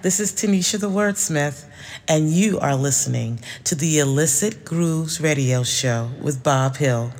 Hi, this is Tanisha the Wordsmith, and you are listening to the Illicit Grooves Radio Show with Bob Hill.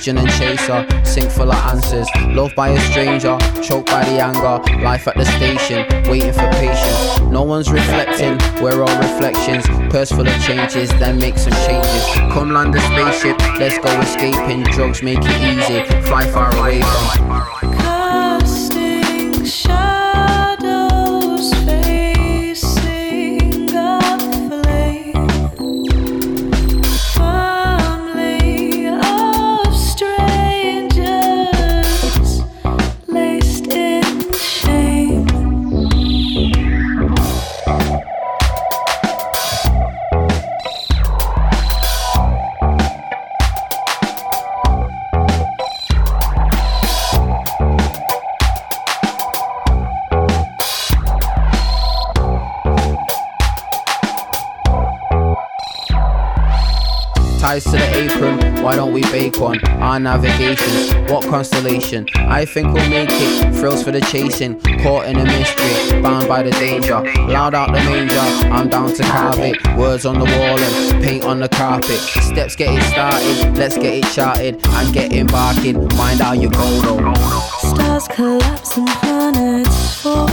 Question and chaser, sink full of answers. Loved by a stranger, choked by the anger. Life at the station, waiting for patience. No one's reflecting, we're all reflections. Purse full of changes, then make some changes. Come land a spaceship, let's go escaping. Drugs make it easy, fly far away from. Navigations, what constellation? I think we'll make it. Thrills for the chasing, caught in a mystery, bound by the danger. Loud out the manger, I'm down to carve it. Words on the wall and paint on the carpet. Steps get it started, let's get it charted and get embarking. Mind how you go though. Stars collapse and planets fall.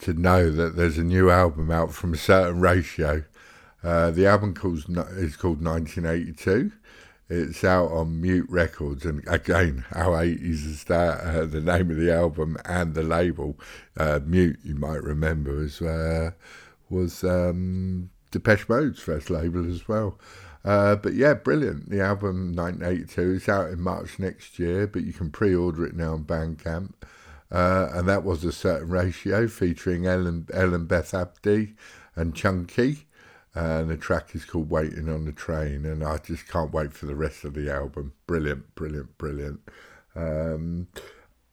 To know that there's a new album out from a certain ratio. Uh, the album calls, is called 1982. It's out on Mute Records, and again, how 80s is that? Uh, the name of the album and the label. Uh, Mute, you might remember, was, uh, was um, Depeche Mode's first label as well. Uh, but yeah, brilliant. The album 1982 is out in March next year, but you can pre-order it now on Bandcamp. Uh, and that was a certain ratio featuring Ellen, Ellen Beth Abdi and Chunky. And the track is called Waiting on the Train. And I just can't wait for the rest of the album. Brilliant, brilliant, brilliant. Um,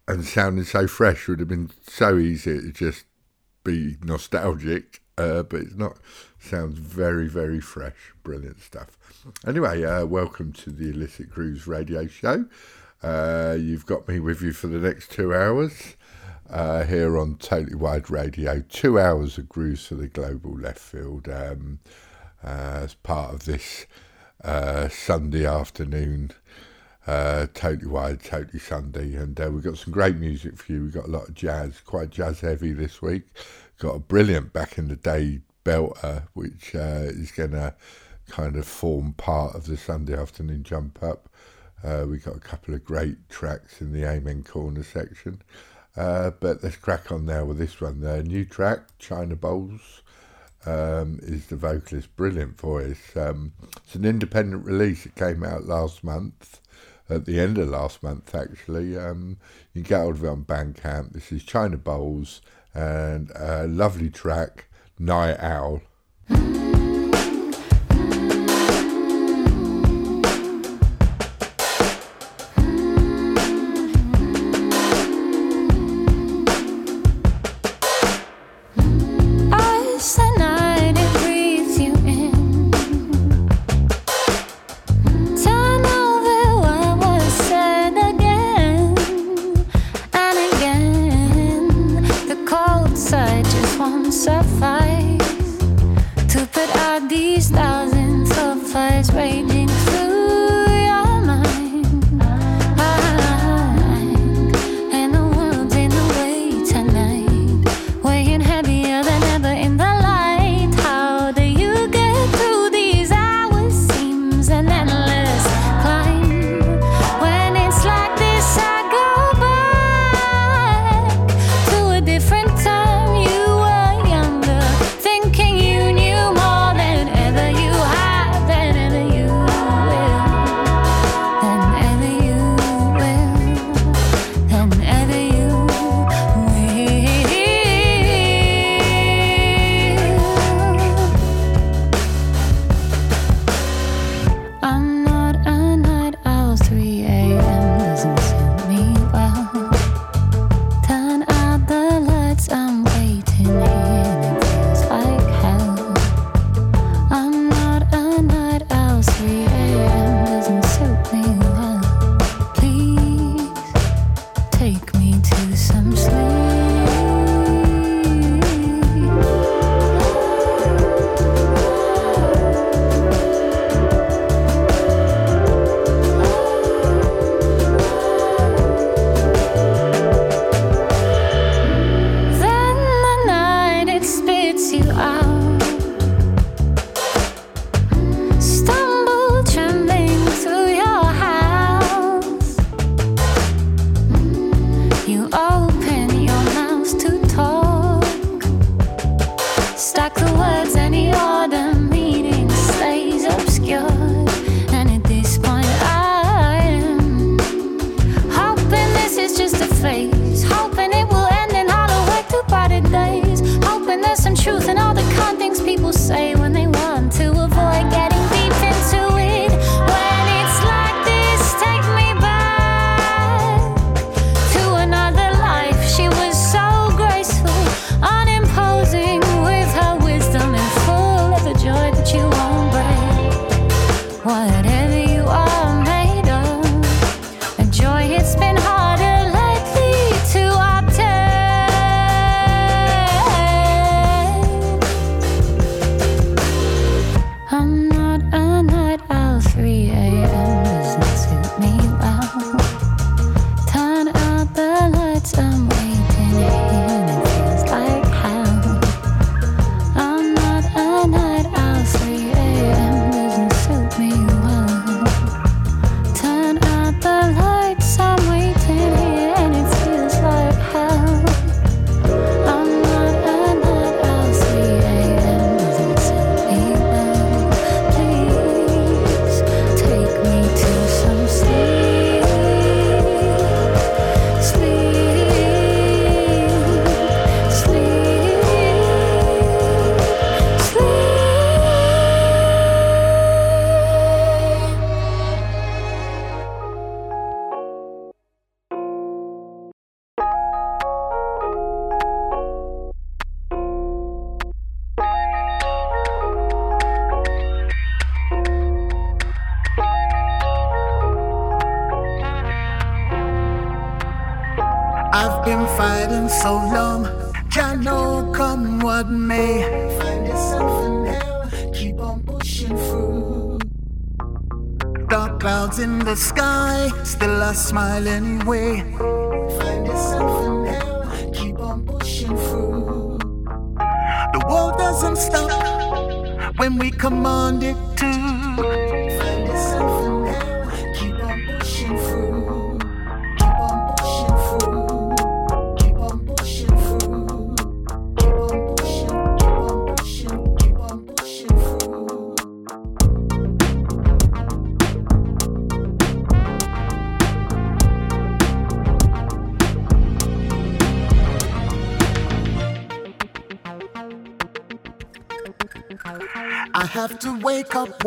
and sounding so fresh would have been so easy to just be nostalgic, uh, but it's not. Sounds very, very fresh. Brilliant stuff. Anyway, uh, welcome to the Illicit Grooves radio show. Uh, you've got me with you for the next two hours uh, here on Totally Wired Radio. Two hours of grooves for the global left field um, uh, as part of this uh, Sunday afternoon. Uh, totally wired, totally Sunday, and uh, we've got some great music for you. We've got a lot of jazz, quite jazz heavy this week. got a brilliant back in the day belter, which is going to kind of form part of the Sunday afternoon jump up. Uh, we got a couple of great tracks in the Amen Corner section. Uh, but let's crack on now with this one. The new track, China Bowls, um, is the vocalist. Brilliant voice. Um, it's an independent release. It came out last month, at the end of last month, actually. Um, you can get hold of it on Bandcamp. This is China Bowls and a lovely track, Night Owl.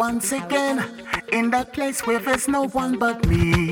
Once again in that place where there's no one but me.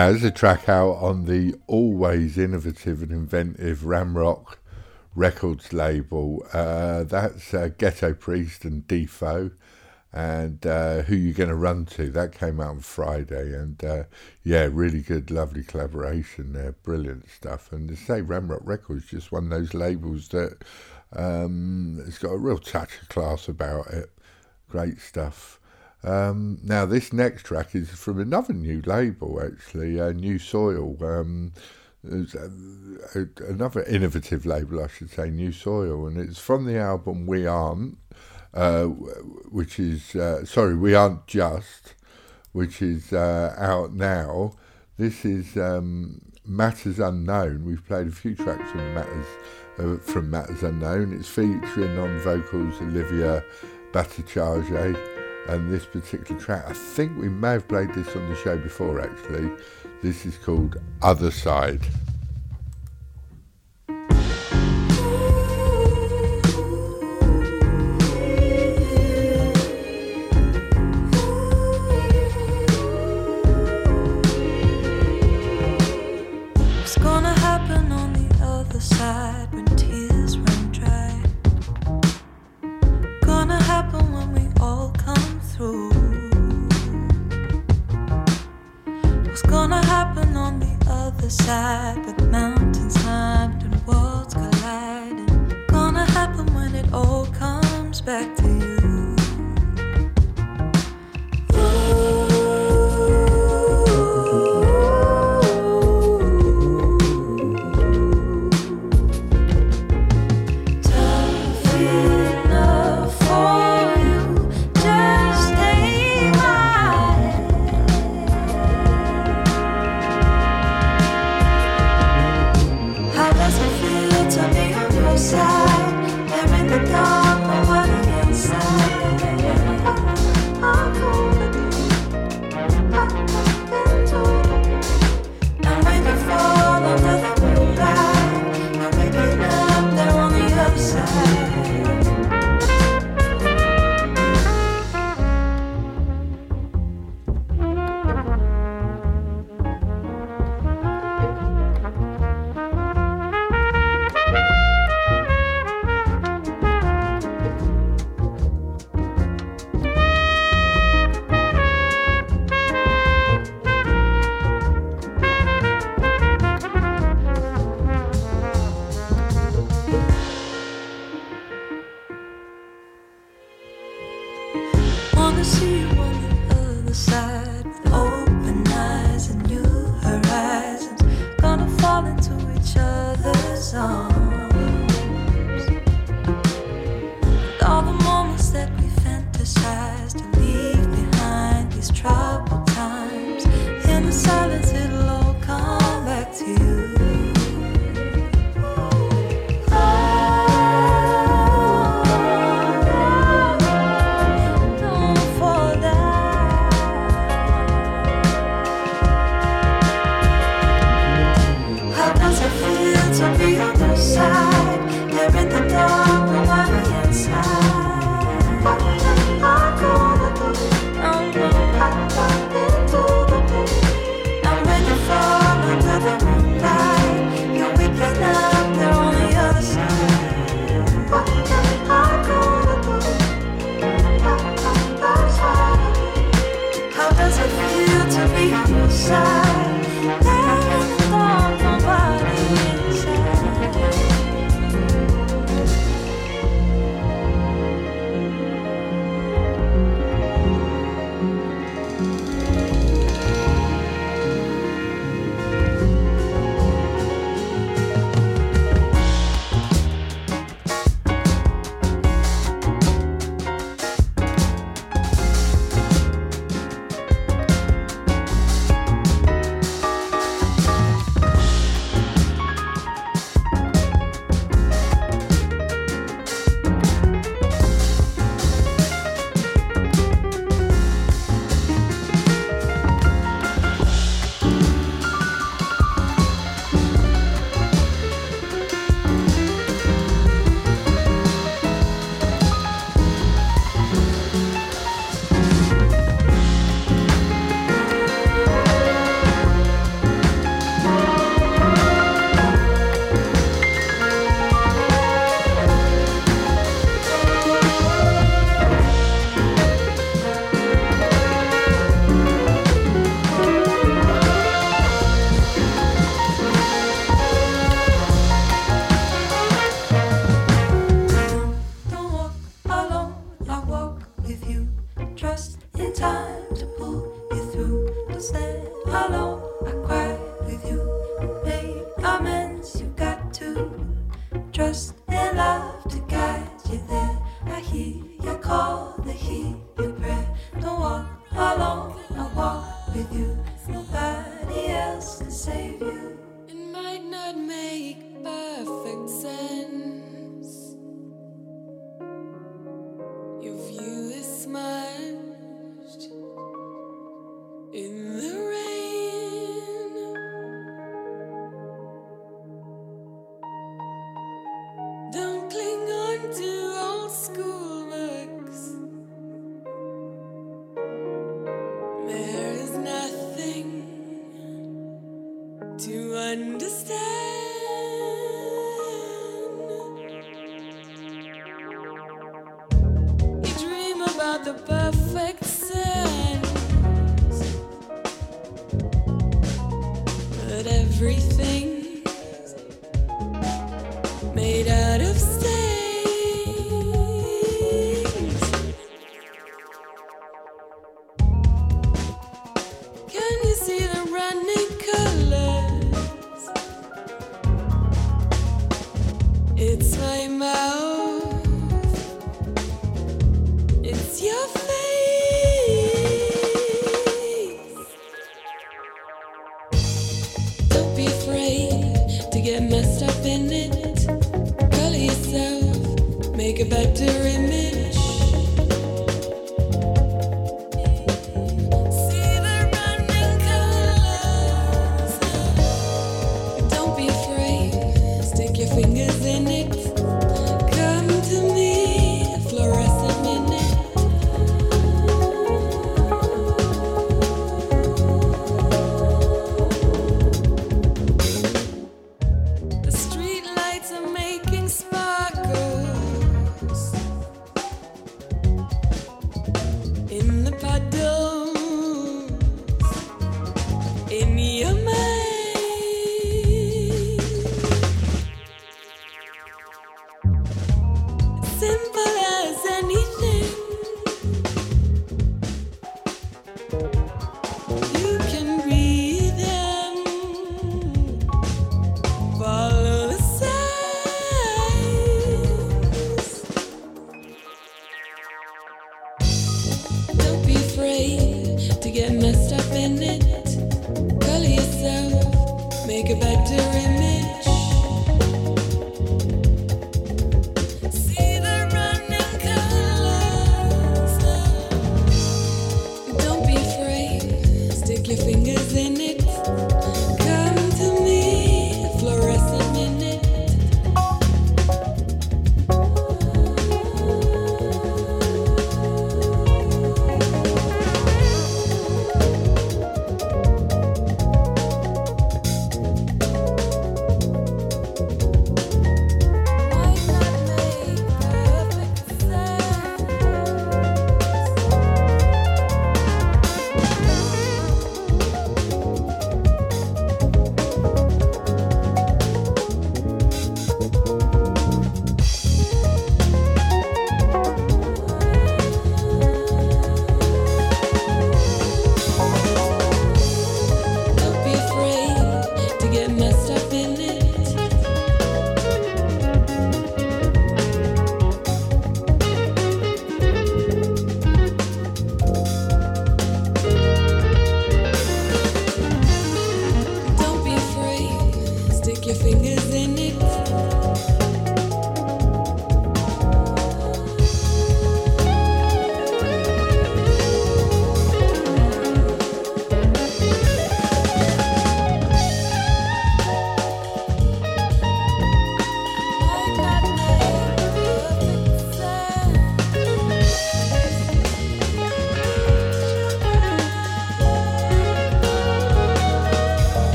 Now, there's a track out on the always innovative and inventive Ramrock Records label. Uh, that's uh, Ghetto Priest and D.Foe. And uh, Who You Gonna Run To? That came out on Friday. And uh, yeah, really good, lovely collaboration there. Brilliant stuff. And to say Ramrock Records just one of those labels that um, it's got a real touch of class about it. Great stuff. Um, now, this next track is from another new label, actually, uh, New Soil. Um, a, a, another innovative label, I should say, New Soil, and it's from the album We Aren't, uh, which is, uh, sorry, We Aren't Just, which is uh, out now. This is um, Matters Unknown. We've played a few tracks from Matters, uh, from Matters Unknown. It's featuring on vocals Olivia Bhattacharjee and this particular track, I think we may have played this on the show before actually. This is called Other Side. Side, but mountains climbed and worlds colliding. Gonna happen when it all comes back to you.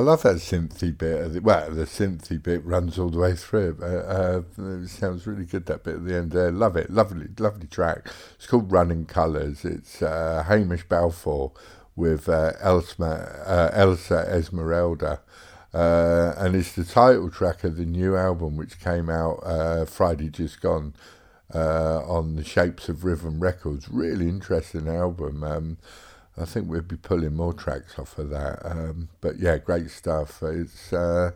I love that synthy bit. Well, the synthy bit runs all the way through. Uh, uh, it sounds really good that bit at the end there. Love it. Lovely, lovely track. It's called Running Colours. It's uh, Hamish Balfour with uh, Elsa, uh, Elsa Esmeralda. Uh, and it's the title track of the new album, which came out Friday just gone on the Shapes of Rhythm Records. Really interesting album. Um, I think we'll be pulling more tracks off of that. Um, but yeah, great stuff. It's uh,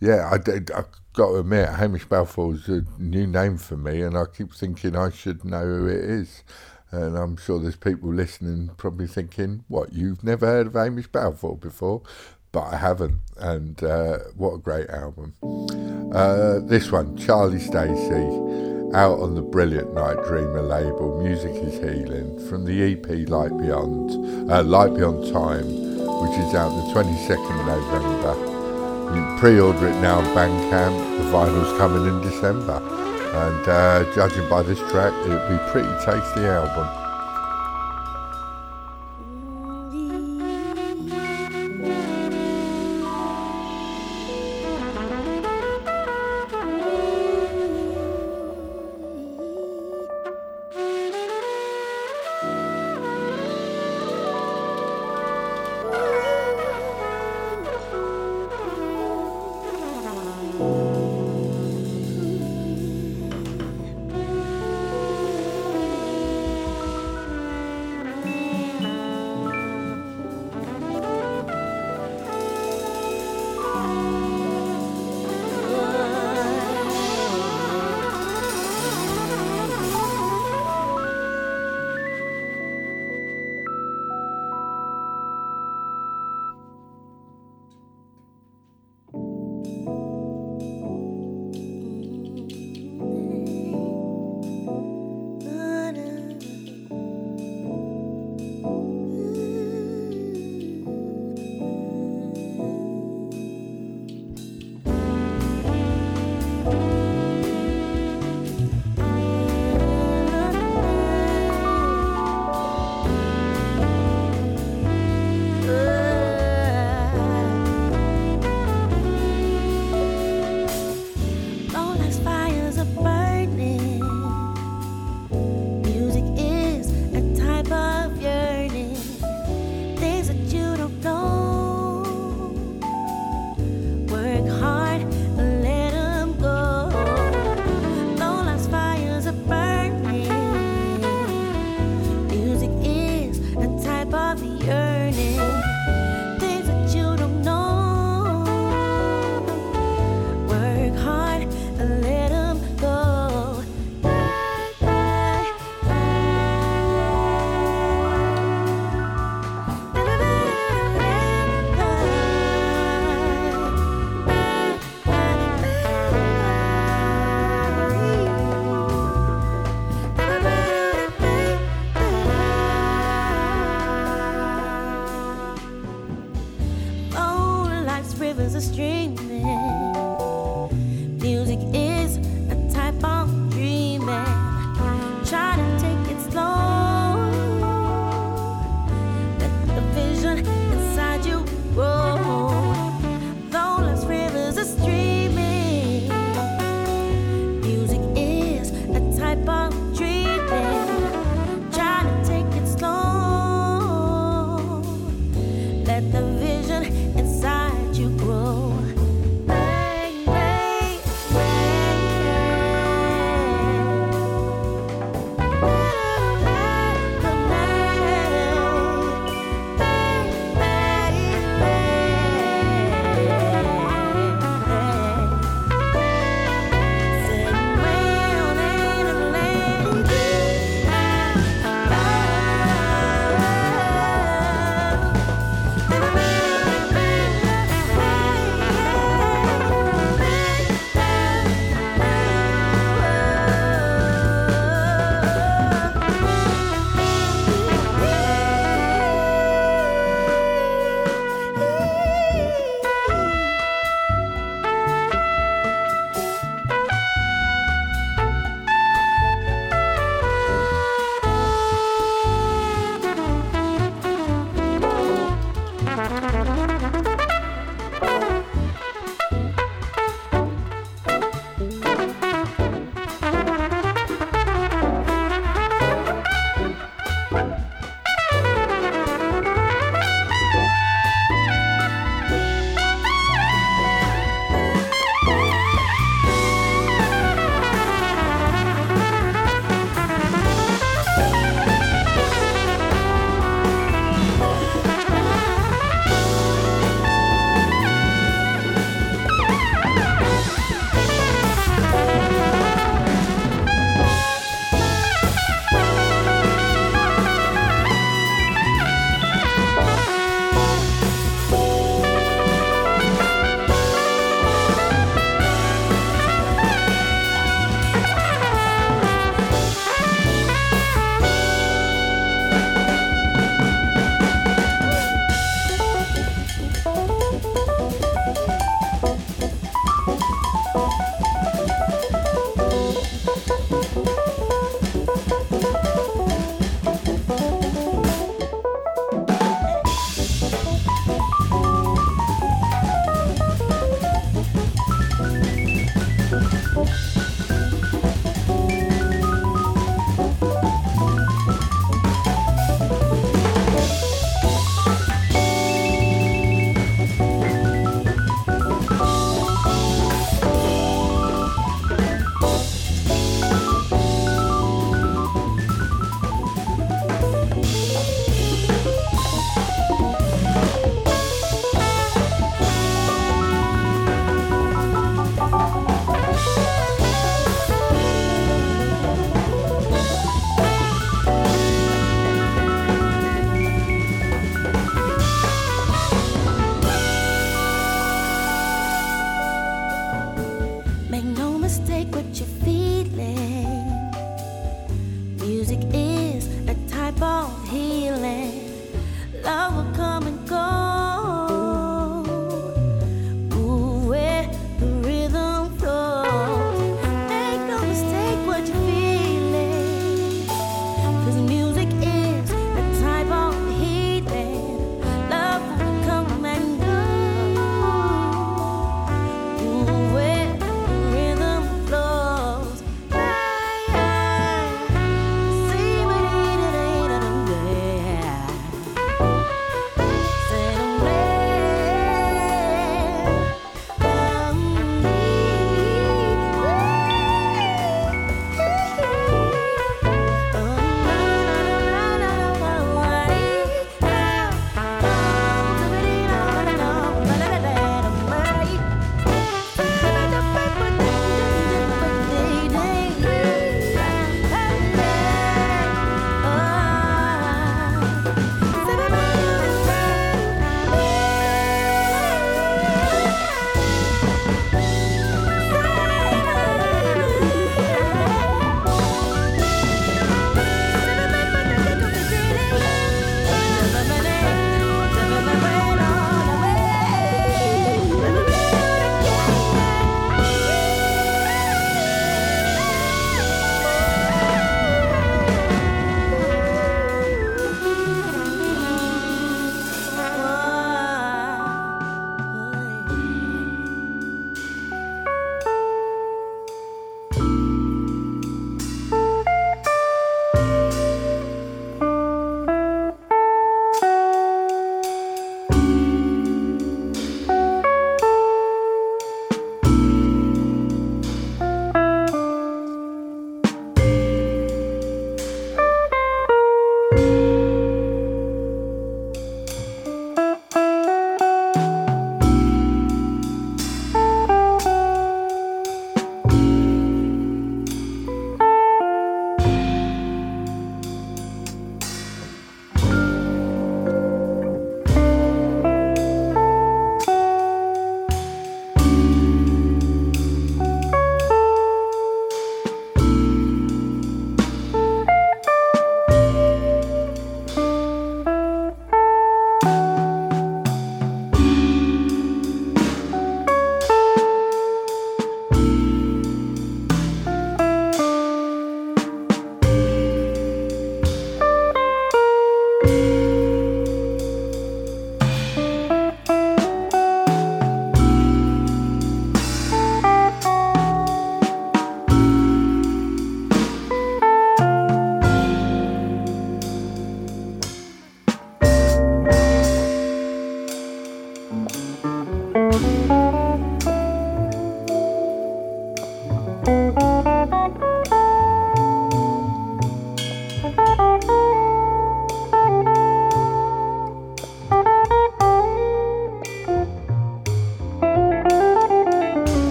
yeah, I did. I got to admit, Hamish Balfour's a new name for me, and I keep thinking I should know who it is. And I'm sure there's people listening probably thinking, "What? You've never heard of Hamish Balfour before?" But I haven't, and uh, what a great album. Uh, this one, Charlie Stacey out on the brilliant Night Dreamer label, Music is Healing, from the EP Light Beyond, uh, Light Beyond Time, which is out the 22nd of November. You pre-order it now on Bandcamp. The vinyl's coming in December, and uh, judging by this track, it'll be pretty tasty album.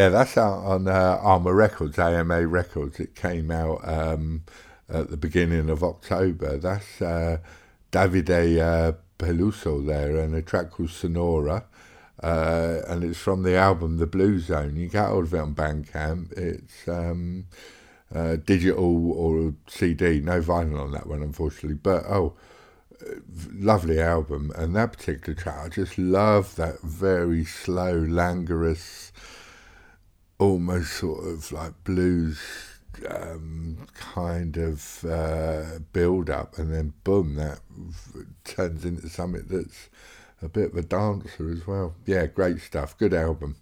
Yeah, that's out on uh, Armour Records, AMA Records. It came out um, at the beginning of October. That's uh, Davide uh, Peluso there, and a track called Sonora. Uh, and it's from the album The Blue Zone. You get hold of it on Bandcamp. It's um, uh, digital or CD, no vinyl on that one, unfortunately. But oh, lovely album. And that particular track, I just love that very slow, languorous almost sort of like blues um, kind of uh, build up, and then boom, that turns into something that's a bit of a dancer as well. Yeah, great stuff. Good album.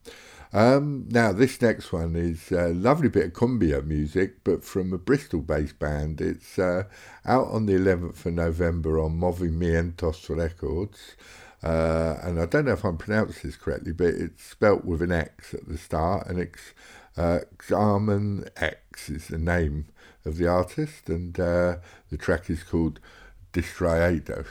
Um, now, this next one is a lovely bit of cumbia music, but from a Bristol based band. It's uh, out on the 11th of November on Movimientos Records. Uh, and I don't know if I'm pronouncing this correctly, but it's spelt with an X at the start, and it's uh, Xaman X is the name of the artist, and uh, the track is called Distraído.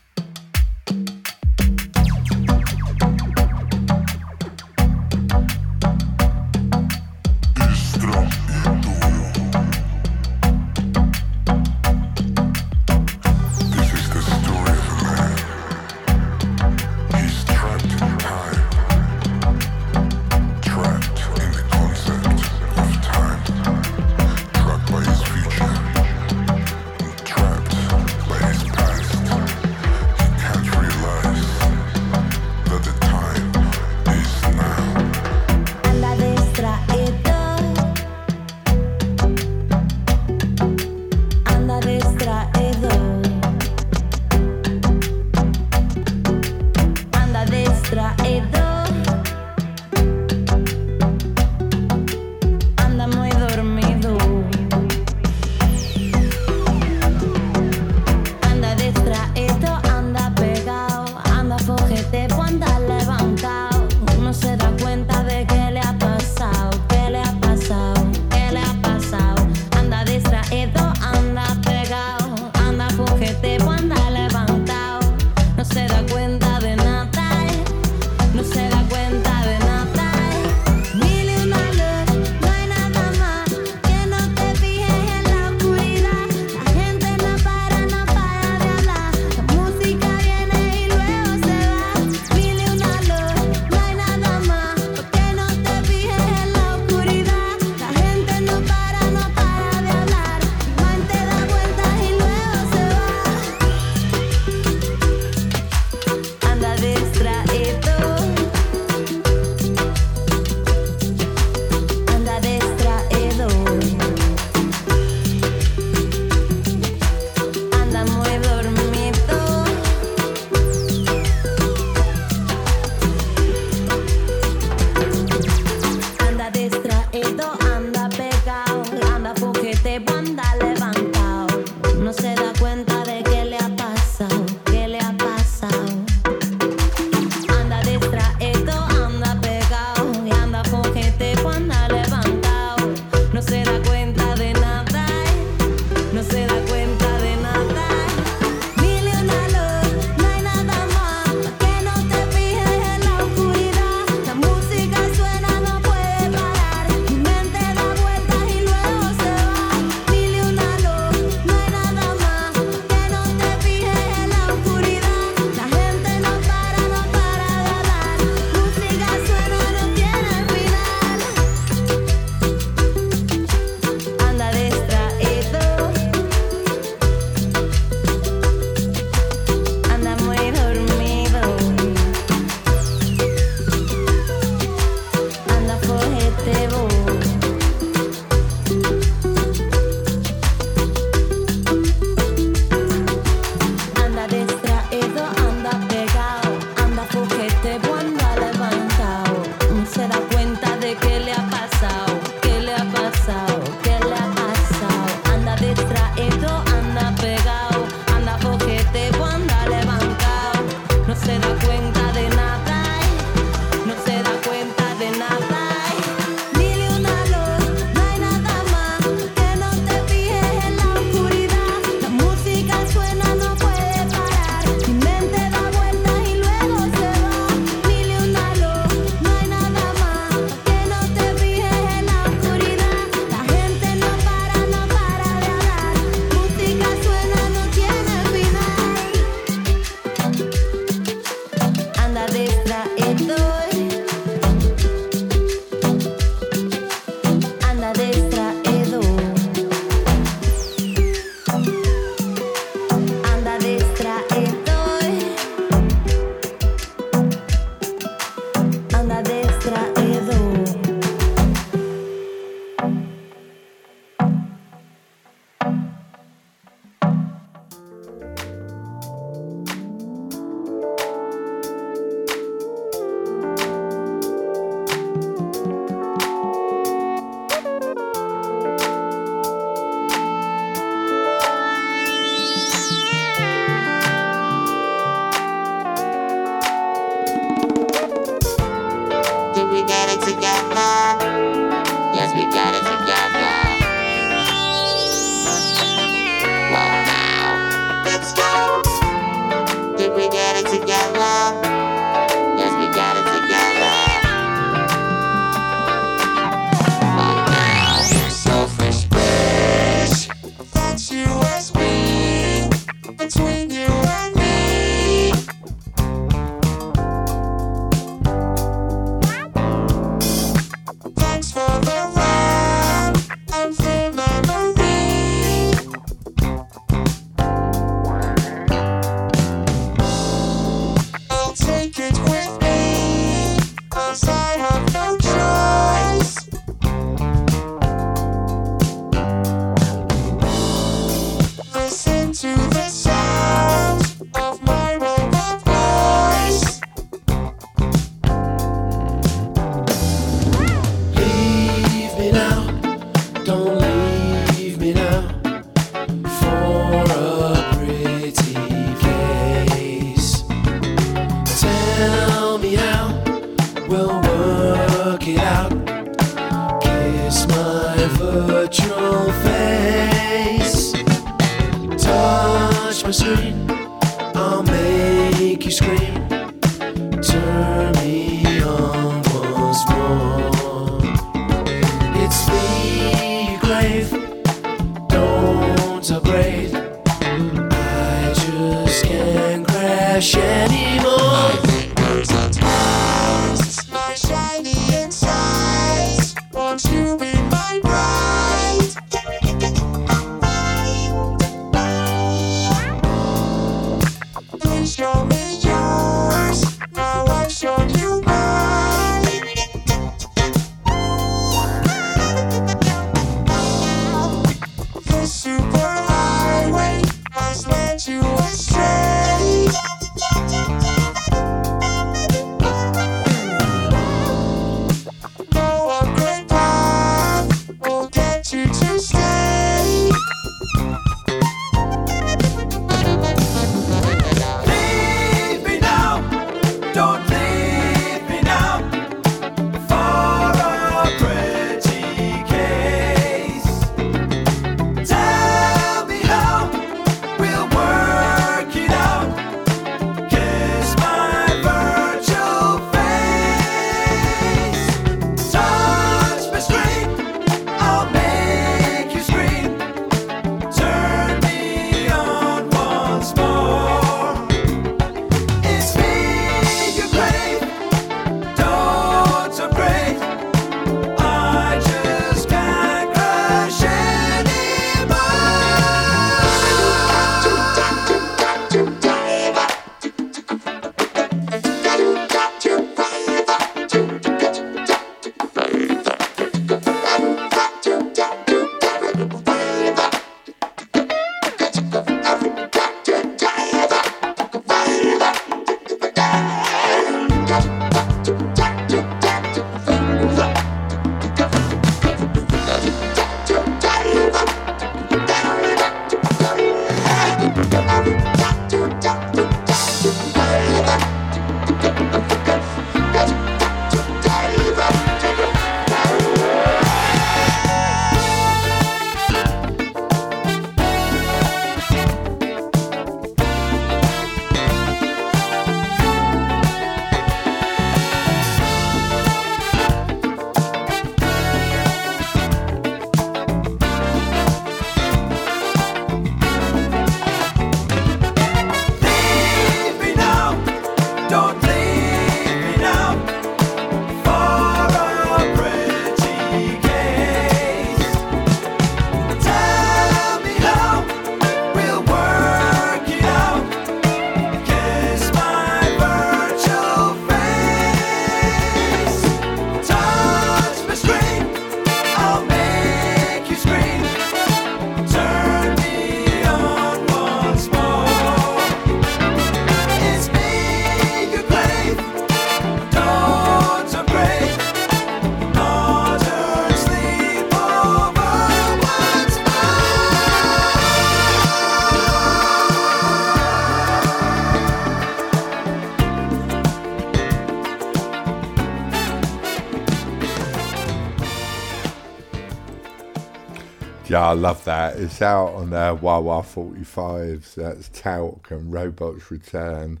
I love that. It's out on uh, Wah Wah 45s. That's Talc and Robots Return.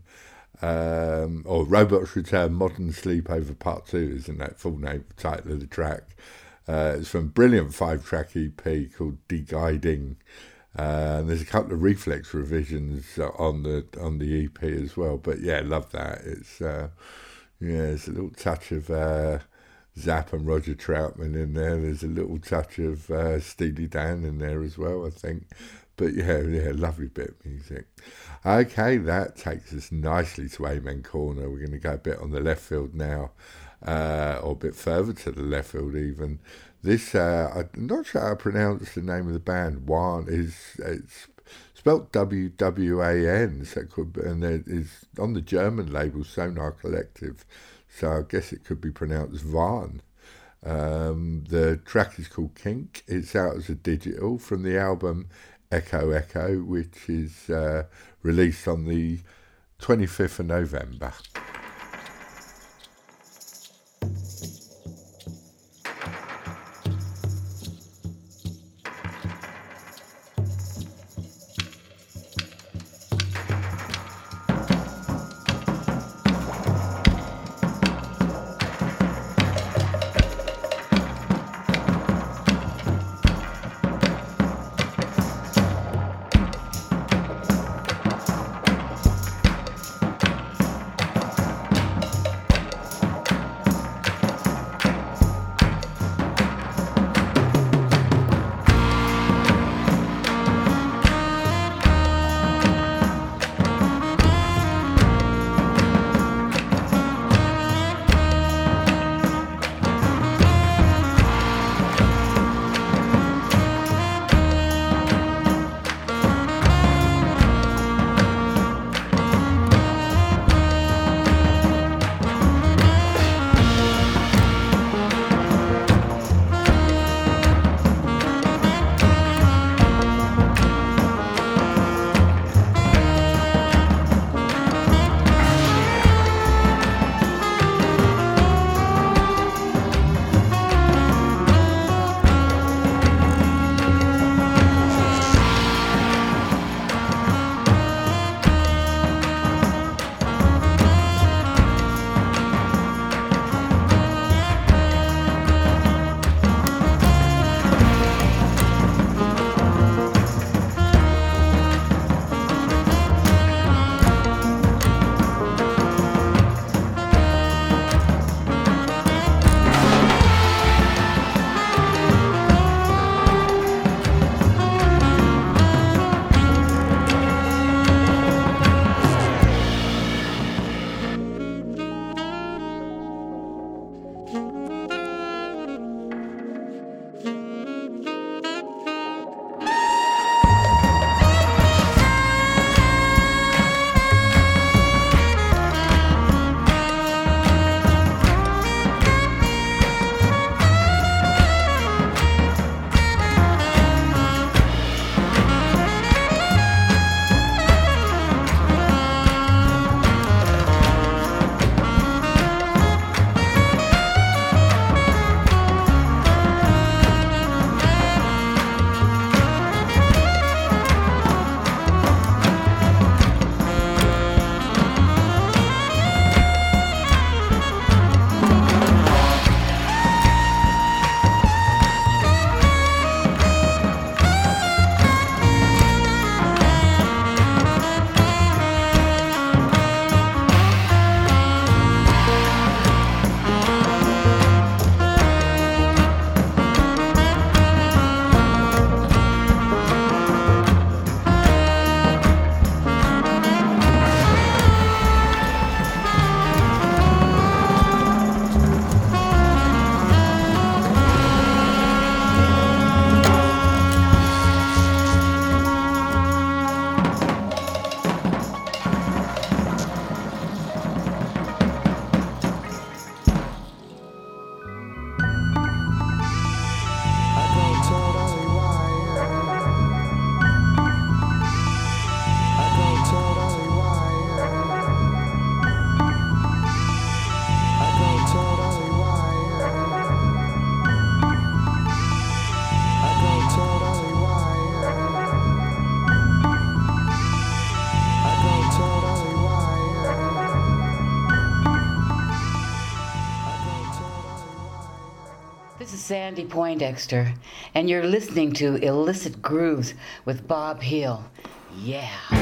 Um, or Robots Return Modern Sleepover Part 2, isn't that full name, title of the track? Uh, it's from brilliant five track EP called De-Guiding. Uh, and there's a couple of reflex revisions on the on the EP as well. But yeah, love that. It's uh, yeah, there's a little touch of uh, Zapp and Roger Troutman in there. There's a little touch of uh, Steely Dan in there as well, I think. But yeah, yeah, lovely bit of music. Okay, that takes us nicely to Amen Corner. We're going to go a bit on the left field now, uh, or a bit further to the left field even. This, uh, I'm not sure how to pronounce the name of the band. One is it's spelt W W A N, so could, and it is on the German label Sonar Kollectiv. So I guess it could be pronounced Van. Um, the track is called Kink. It's out as a digital from the album Echo Echo, which is uh, released on the 25th of November. Sandy Poindexter, and you're listening to Illicit Grooves with Bob Hill. Yeah.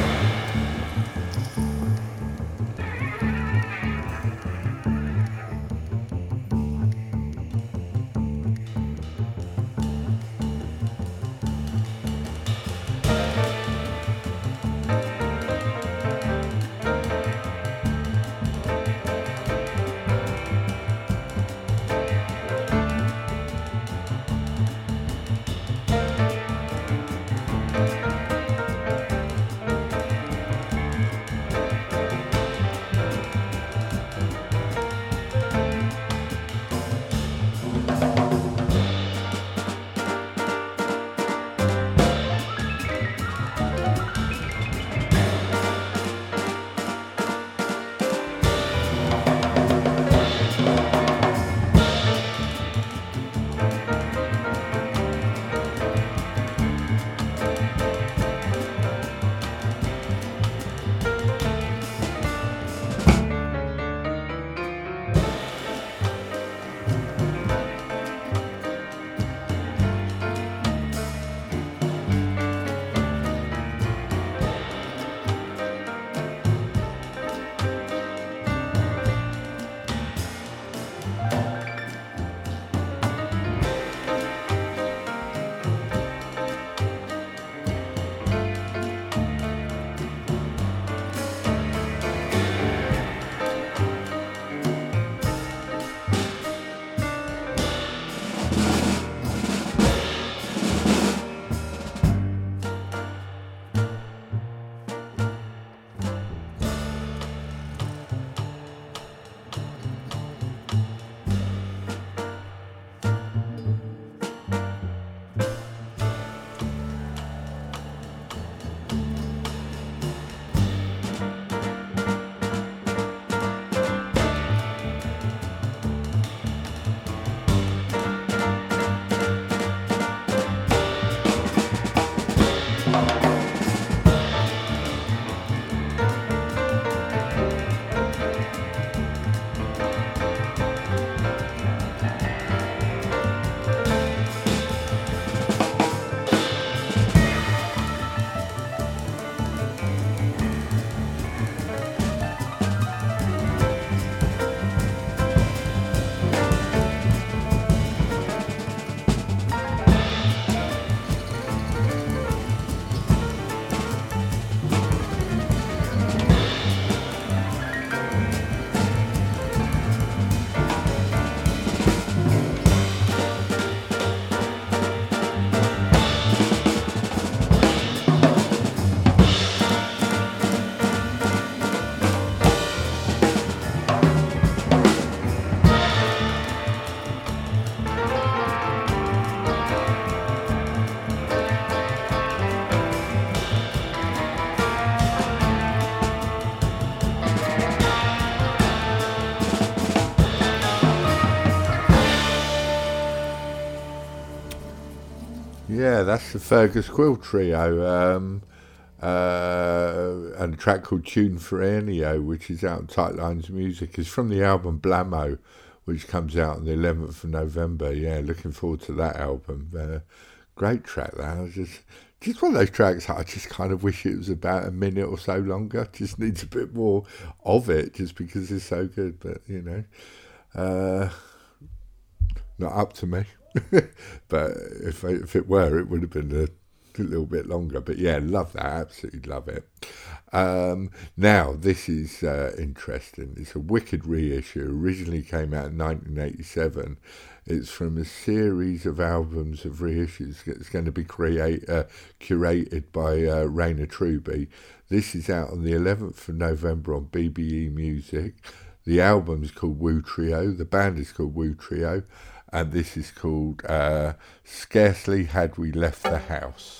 That's the Fergus Quill Trio, um, uh, and a track called Tune for Ennio, which is out on Tight Lines Music. It's from the album Blammo, which comes out on the 11th of November. Yeah, looking forward to that album. Uh, great track, that. I just, just one of those tracks I just kind of wish it was about a minute or so longer. Just needs a bit more of it, just because it's so good. But, you know, uh, not up to me. but if if it were, it would have been a, little bit longer. But yeah, love that. Absolutely love it. Um, now this is uh, interesting. It's a wicked reissue. Originally came out in 1987. It's from a series of albums of reissues. It's going to be create, uh, curated by uh, Rainer Truby. This is out on the 11th of November on BBE Music. The album is called Wutrio. The band is called Wutrio and this is called uh, Scarcely Had We Left the House.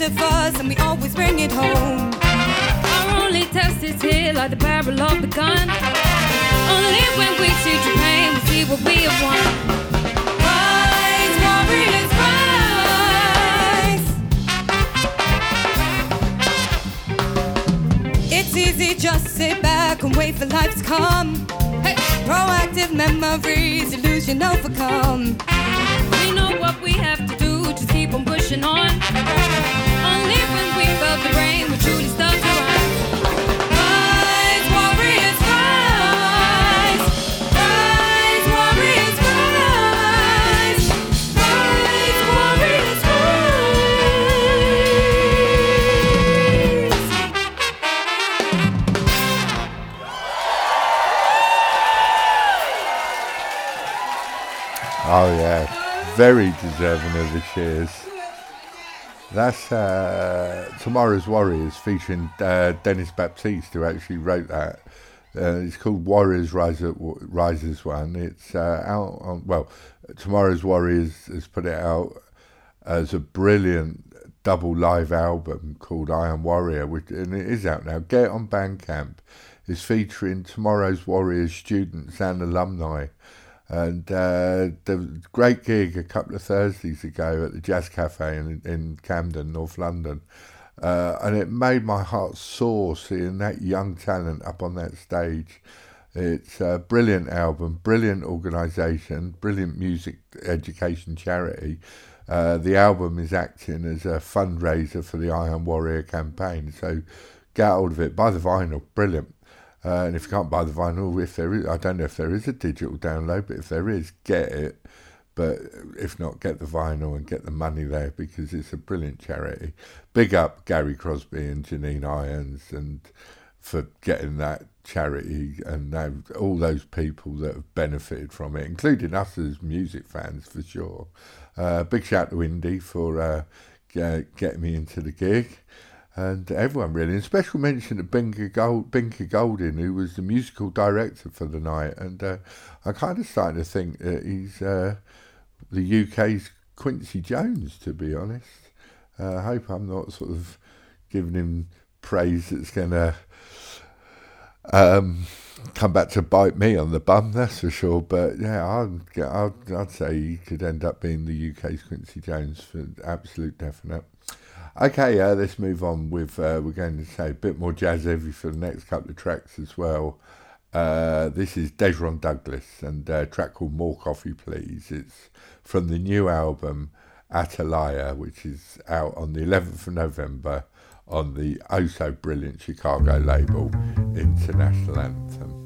Best of us, and we always bring it home. Our only test is here, like the barrel of the gun. Only when we see pain, we see what we have won. It's easy just sit back and wait for life to come. Hey. Proactive memories, illusion overcome. We know what we have to do, just keep on pushing on. Very deserving of the cheers. That's uh, Tomorrow's Warriors featuring uh, Denys Baptiste, who actually wrote that. Uh, it's called Warriors Rise As One. It's uh, out on well, Tomorrow's Warriors has put it out as a brilliant double live album called I Am Warrior, which and it is out now. Get on Bandcamp. It's featuring Tomorrow's Warriors students and alumni. And uh, a great gig a couple of Thursdays ago at the Jazz Cafe in, in Camden, North London. Uh, and it made my heart soar seeing that young talent up on that stage. It's a brilliant album, brilliant organisation, brilliant music education charity. Uh, the album is acting as a fundraiser for the I Am Warrior campaign. So get hold of it. Buy the vinyl, brilliant. Uh, and if you can't buy the vinyl, if there is, I don't know if there is a digital download, but if there is, get it. But if not, get the vinyl and get the money there because it's a brilliant charity. Big up Gary Crosby and Janine Irons and for getting that charity and all those people that have benefited from it, including us as music fans for sure. Uh, big shout to Indy for uh, get, getting me into the gig and everyone really. And special mention to Binker, Gold, Golding, who was the musical director for the night. And uh, I'm kind of starting to think that he's uh, the UK's Quincy Jones, to be honest. Uh, I hope I'm not sort of giving him praise that's going to um, come back to bite me on the bum, that's for sure. But yeah, I'd, I'd, I'd say he could end up being the UK's Quincy Jones for absolute definite. Okay, uh, let's move on with, uh, we're going to say a bit more jazz heavy for the next couple of tracks as well. Uh, this is Dezron Douglas and a track called More Coffee Please. It's from the new album Atalaya, which is out on the 11th of November on the oh so brilliant Chicago label International Anthem.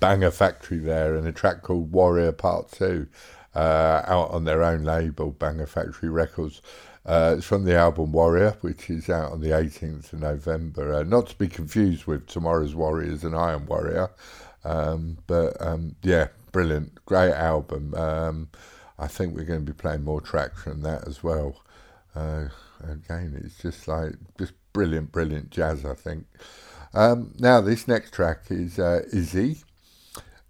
Banger Factory there, and a track called Warrior Part 2, uh, out on their own label, Banger Factory Records. Uh, it's from the album Warrior, which is out on the 18th of November. Uh, not to be confused with Tomorrow's Warriors and I Am Warrior. Um, but um, yeah, brilliant. Great album. Um, I think we're going to be playing more tracks from that as well. Uh, again, it's just like, just brilliant, brilliant jazz, I think. Um, now, this next track is uh, Izy.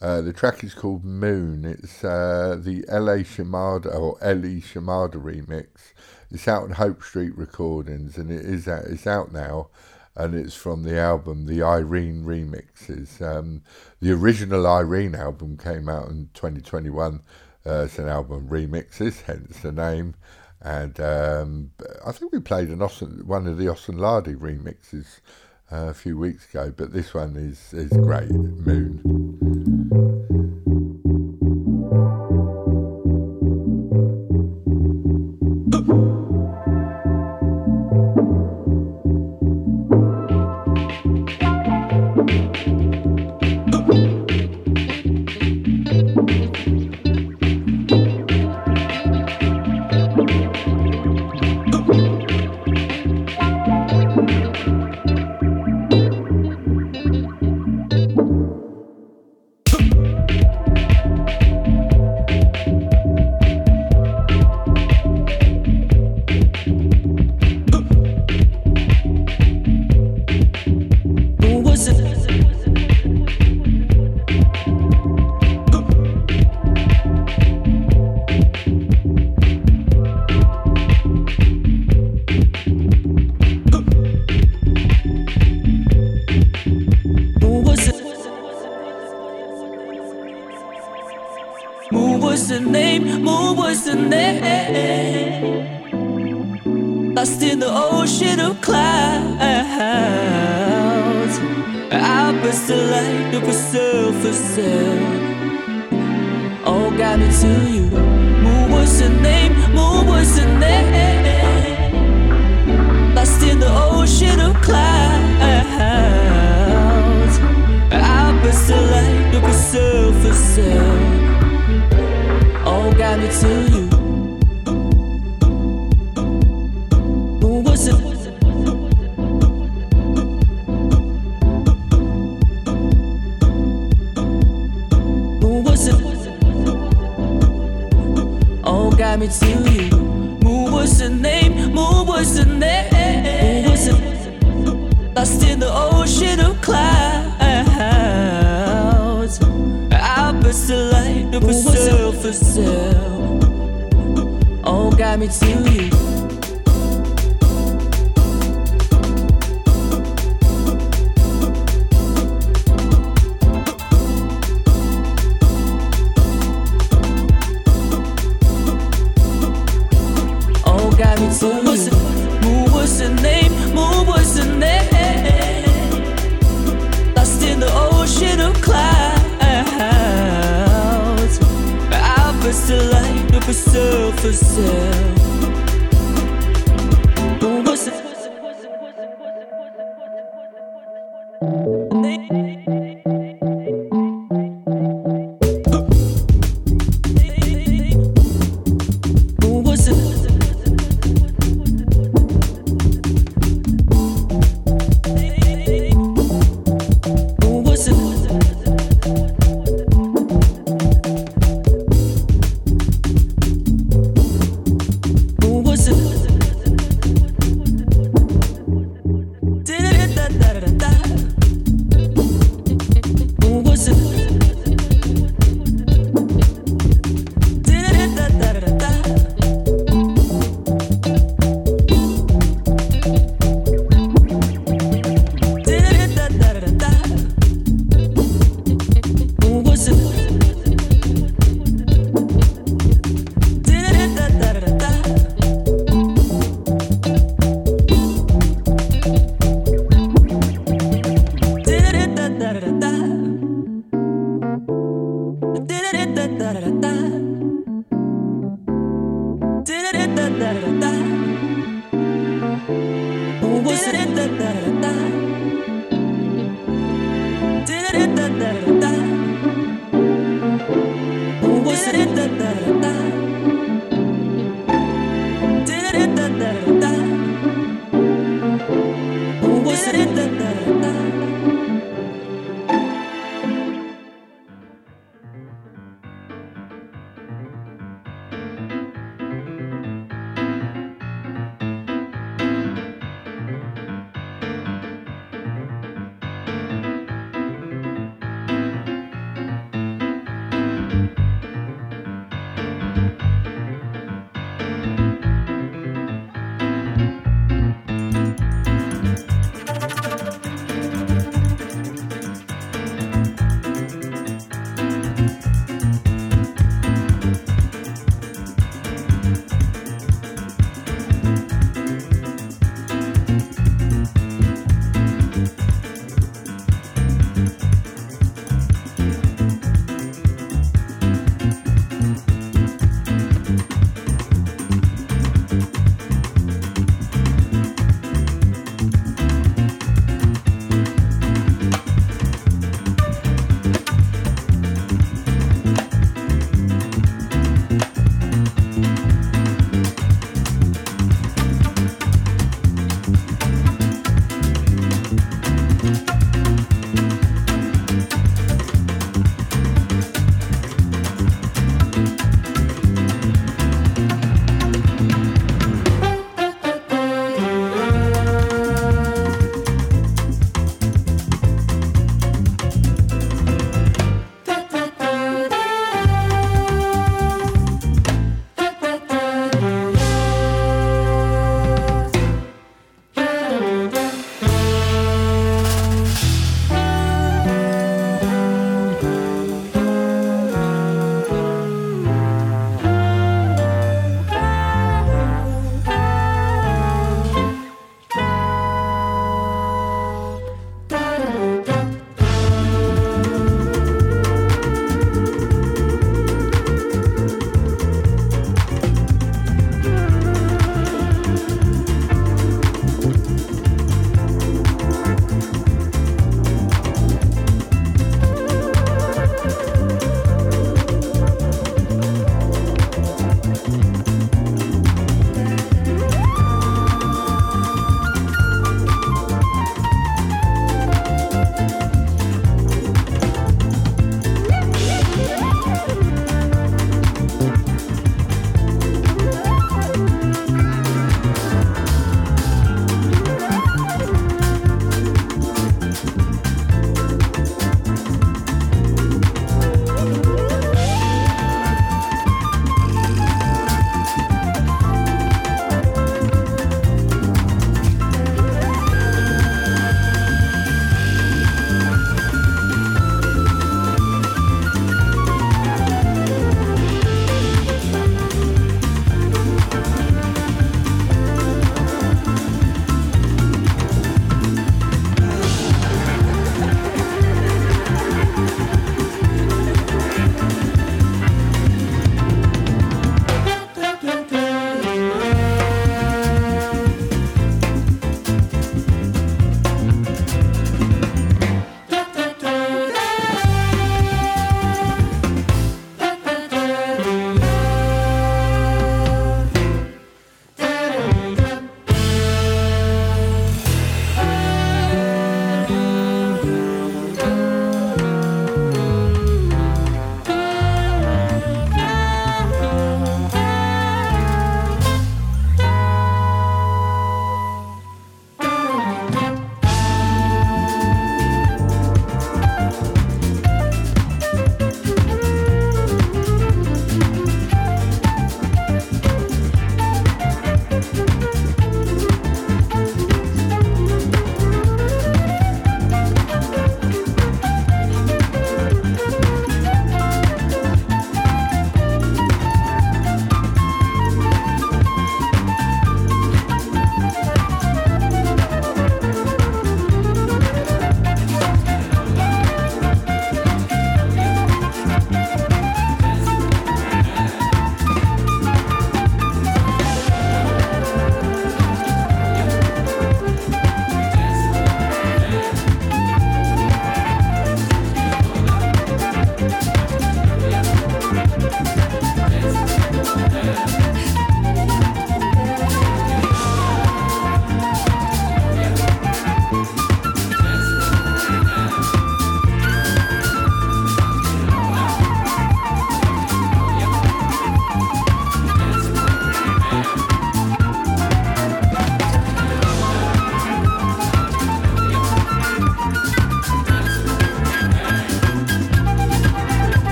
Uh, the track is called Moon. It's uh, the L.A. Shimada or L.E. Shimada remix. It's out on Hopestreet Recordings, and it is out, it's out now, and it's from the album The Irene Remixes. Um, the original Irene album came out in 2021. Uh, it's an album remixes, hence the name. And um, I think we played an Austin, one of the Osunlade remixes uh, a few weeks ago, but this one is, is great, Moon. Got me to you. Who was the name? Who was the name? Lost in the ocean of clouds. I pressed the light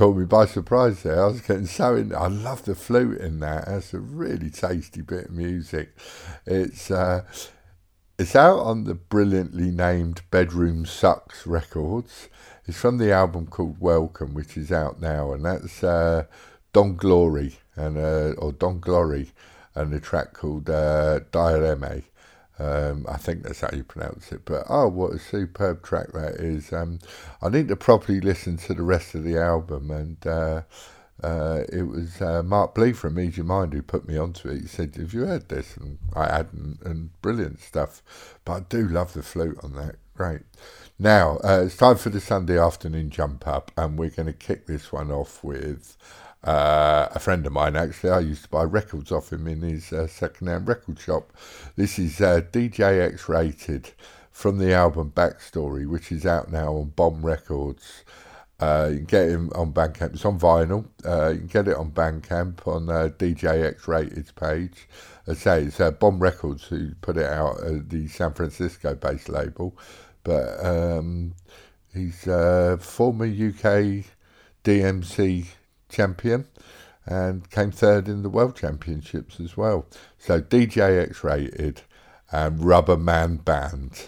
caught me by surprise there. I was getting so in. I love the flute in that. That's a really tasty bit of music. It's uh, it's out on the brilliantly named Bedroom Sucks Records. It's from the album called Welcome, which is out now, and that's uh, Don Glori and uh, or Don Glori, and the track called uh, Diareme. Um, I think that's how you pronounce it. But oh, what a superb track that is! Um, I need to properly listen to the rest of the album, and uh, uh, it was uh, Mark Blee from Ease Your Mind who put me onto it. He said, "Have you heard this?" And I hadn't, and brilliant stuff. But I do love the flute on that. Great. Now uh, it's time for the Sunday afternoon jump up, and we're going to kick this one off with uh, a friend of mine, actually, I used to buy records off him in his uh, second-hand record shop. This is uh, DJ X Rated from the album Backstory, which is out now on Bomb Records. Uh, you can get him on Bandcamp. It's on vinyl. Uh, you can get it on Bandcamp on uh, DJ X Rated's page. I say it's uh, Bomb Records who put it out, the San Francisco-based label. But um, he's uh, former UK DMC champion and came third in the World Championships as well. So DJ X Rated and um, Rubber Man Band.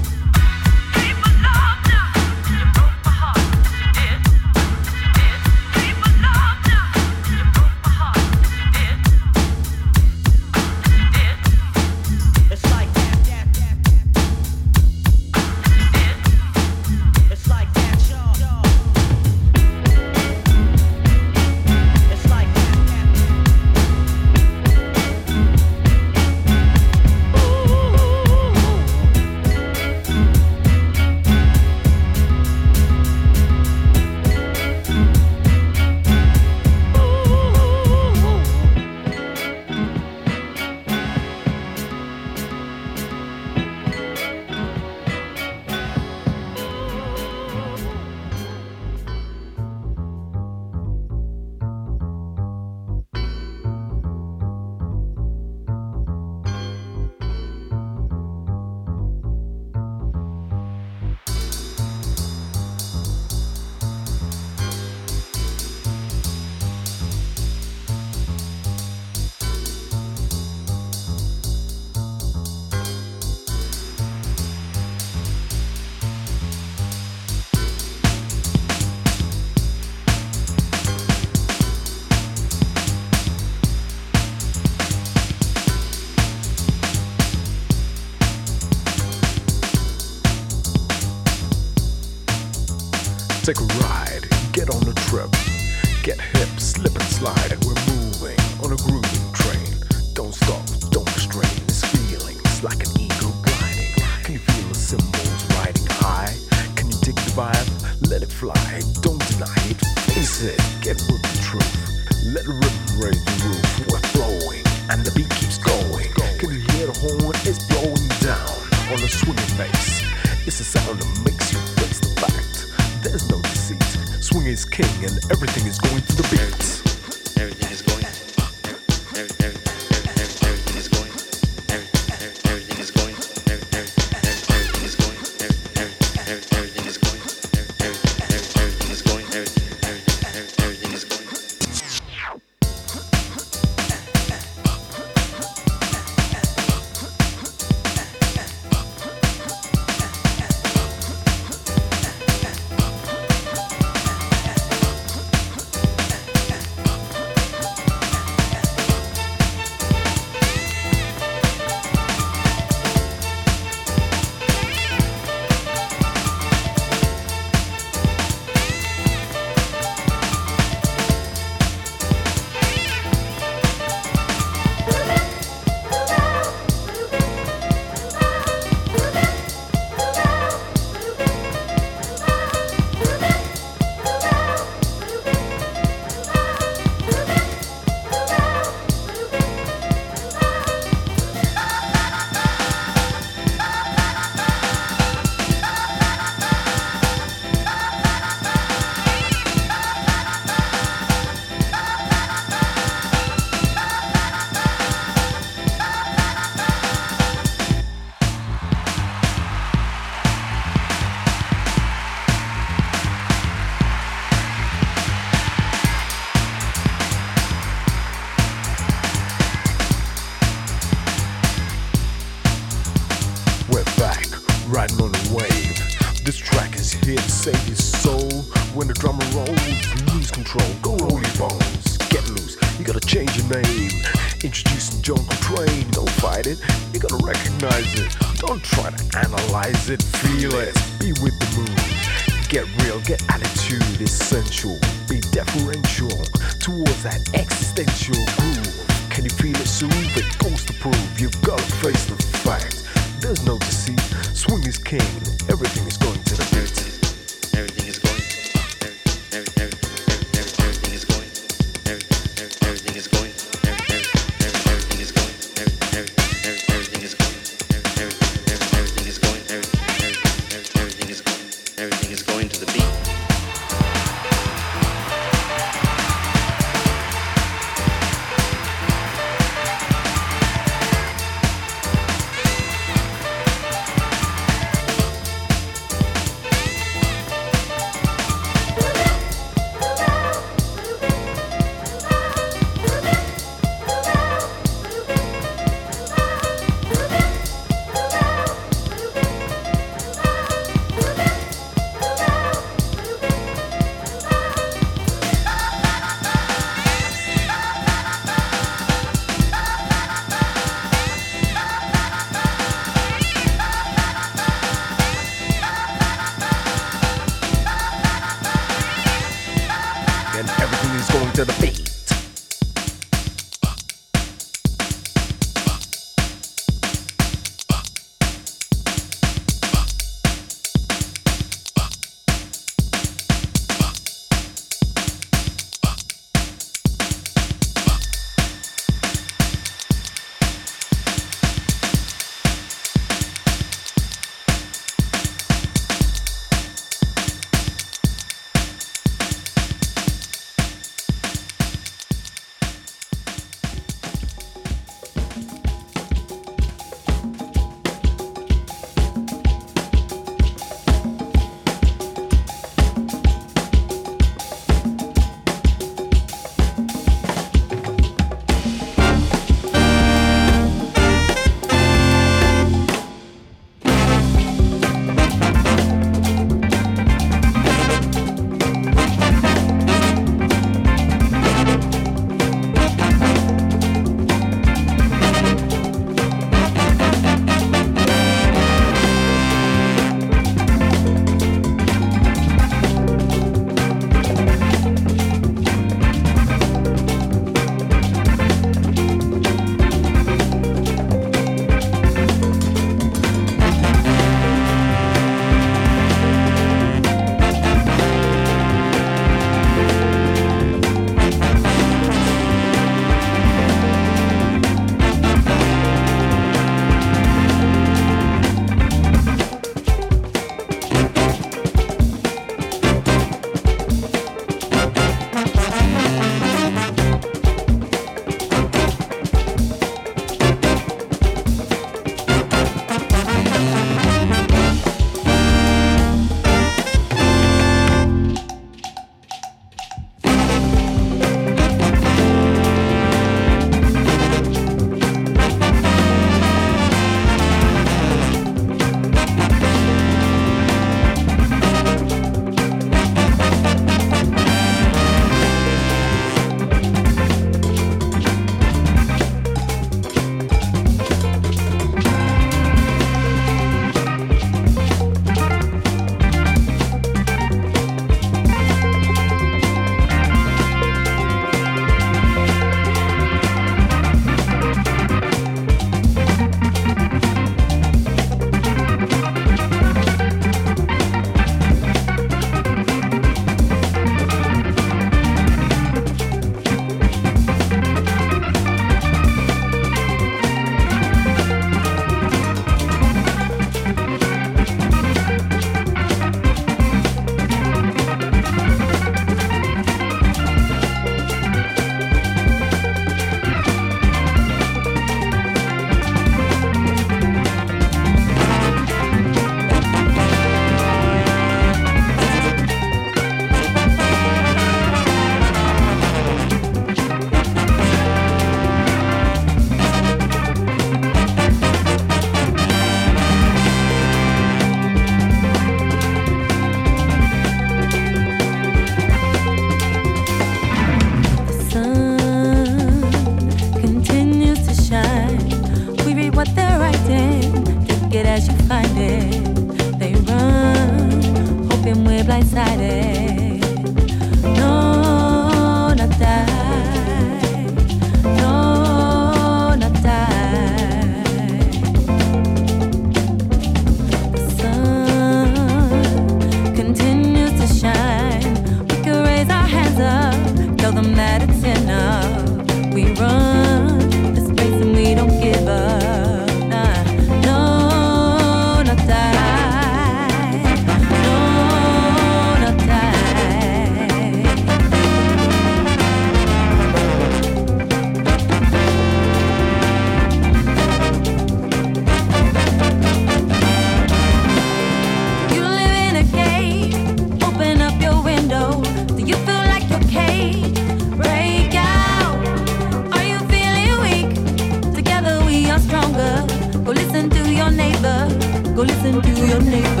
Go listen to your neighbor.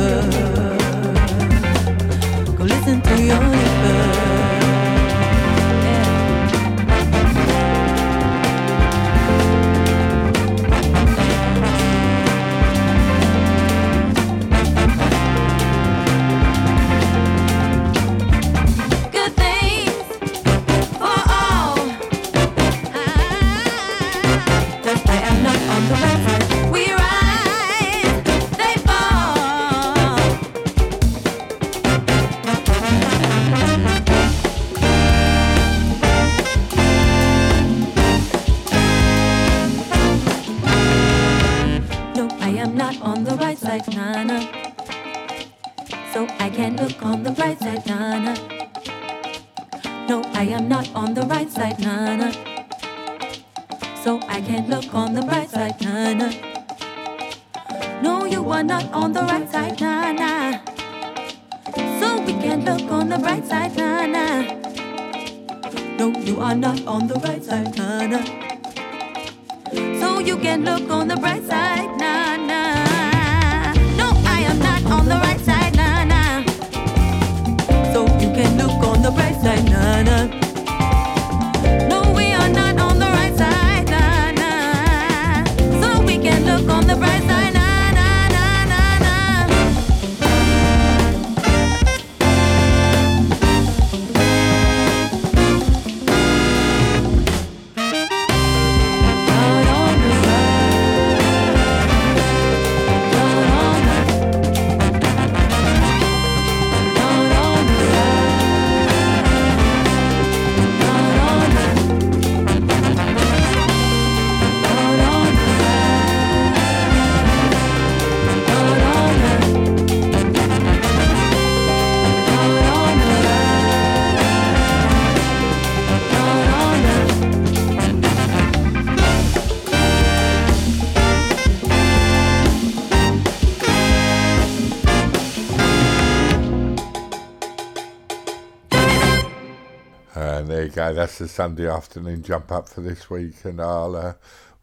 That's the Sunday afternoon jump up for this week, and I'll uh,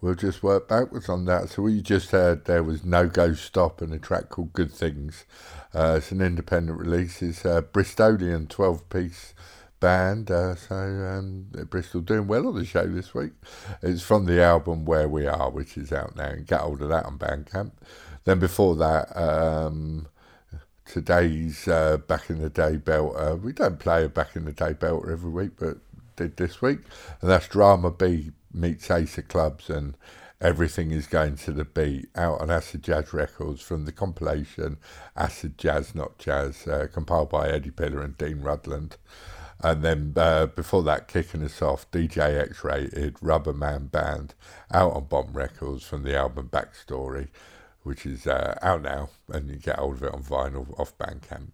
we'll just work backwards on that. So you just heard there was No Go Stop and a track called Good Things. Uh, it's an independent release. It's a Bristolian twelve piece band. Uh, so um, Bristol doing well on the show this week. It's from the album Where We Are, which is out now. And get hold of that on Bandcamp. Then before that. Um, today's uh, back in the day belter. We don't play a back in the day belter every week, but did this week, and that's Drama B meets Ace of Clubs, and everything is going to the beat out on Acid Jazz Records from the compilation Acid Jazz Not Jazz, uh, compiled by Eddie Piller and Dean Rudland. And then uh, before that, kicking us off, DJ X Rated, Rubber Man Band, out on Bomb Records from the album Backstory which is uh, out now, and you get hold of it on vinyl off Bandcamp.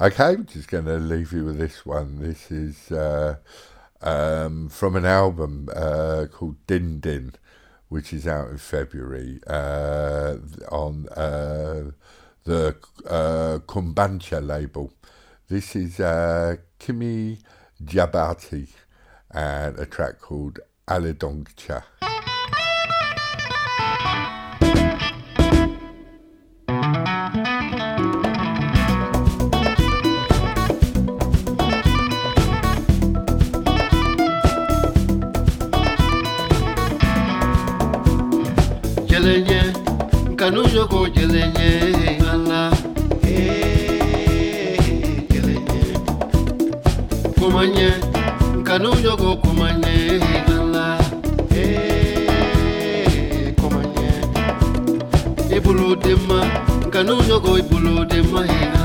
Okay, I'm just going to leave you with this one. This is uh, um, from an album uh, called Din Din, which is out in February uh, on uh, the uh, Cumbancha label. This is uh, Kimi Djabate and a track called Alidonke. Nkanu yoko jelenye ala jelenye kumanye nkanu yoko kumanye. Ala kumanye ibulu dema nkanu yoko ibulu dema ala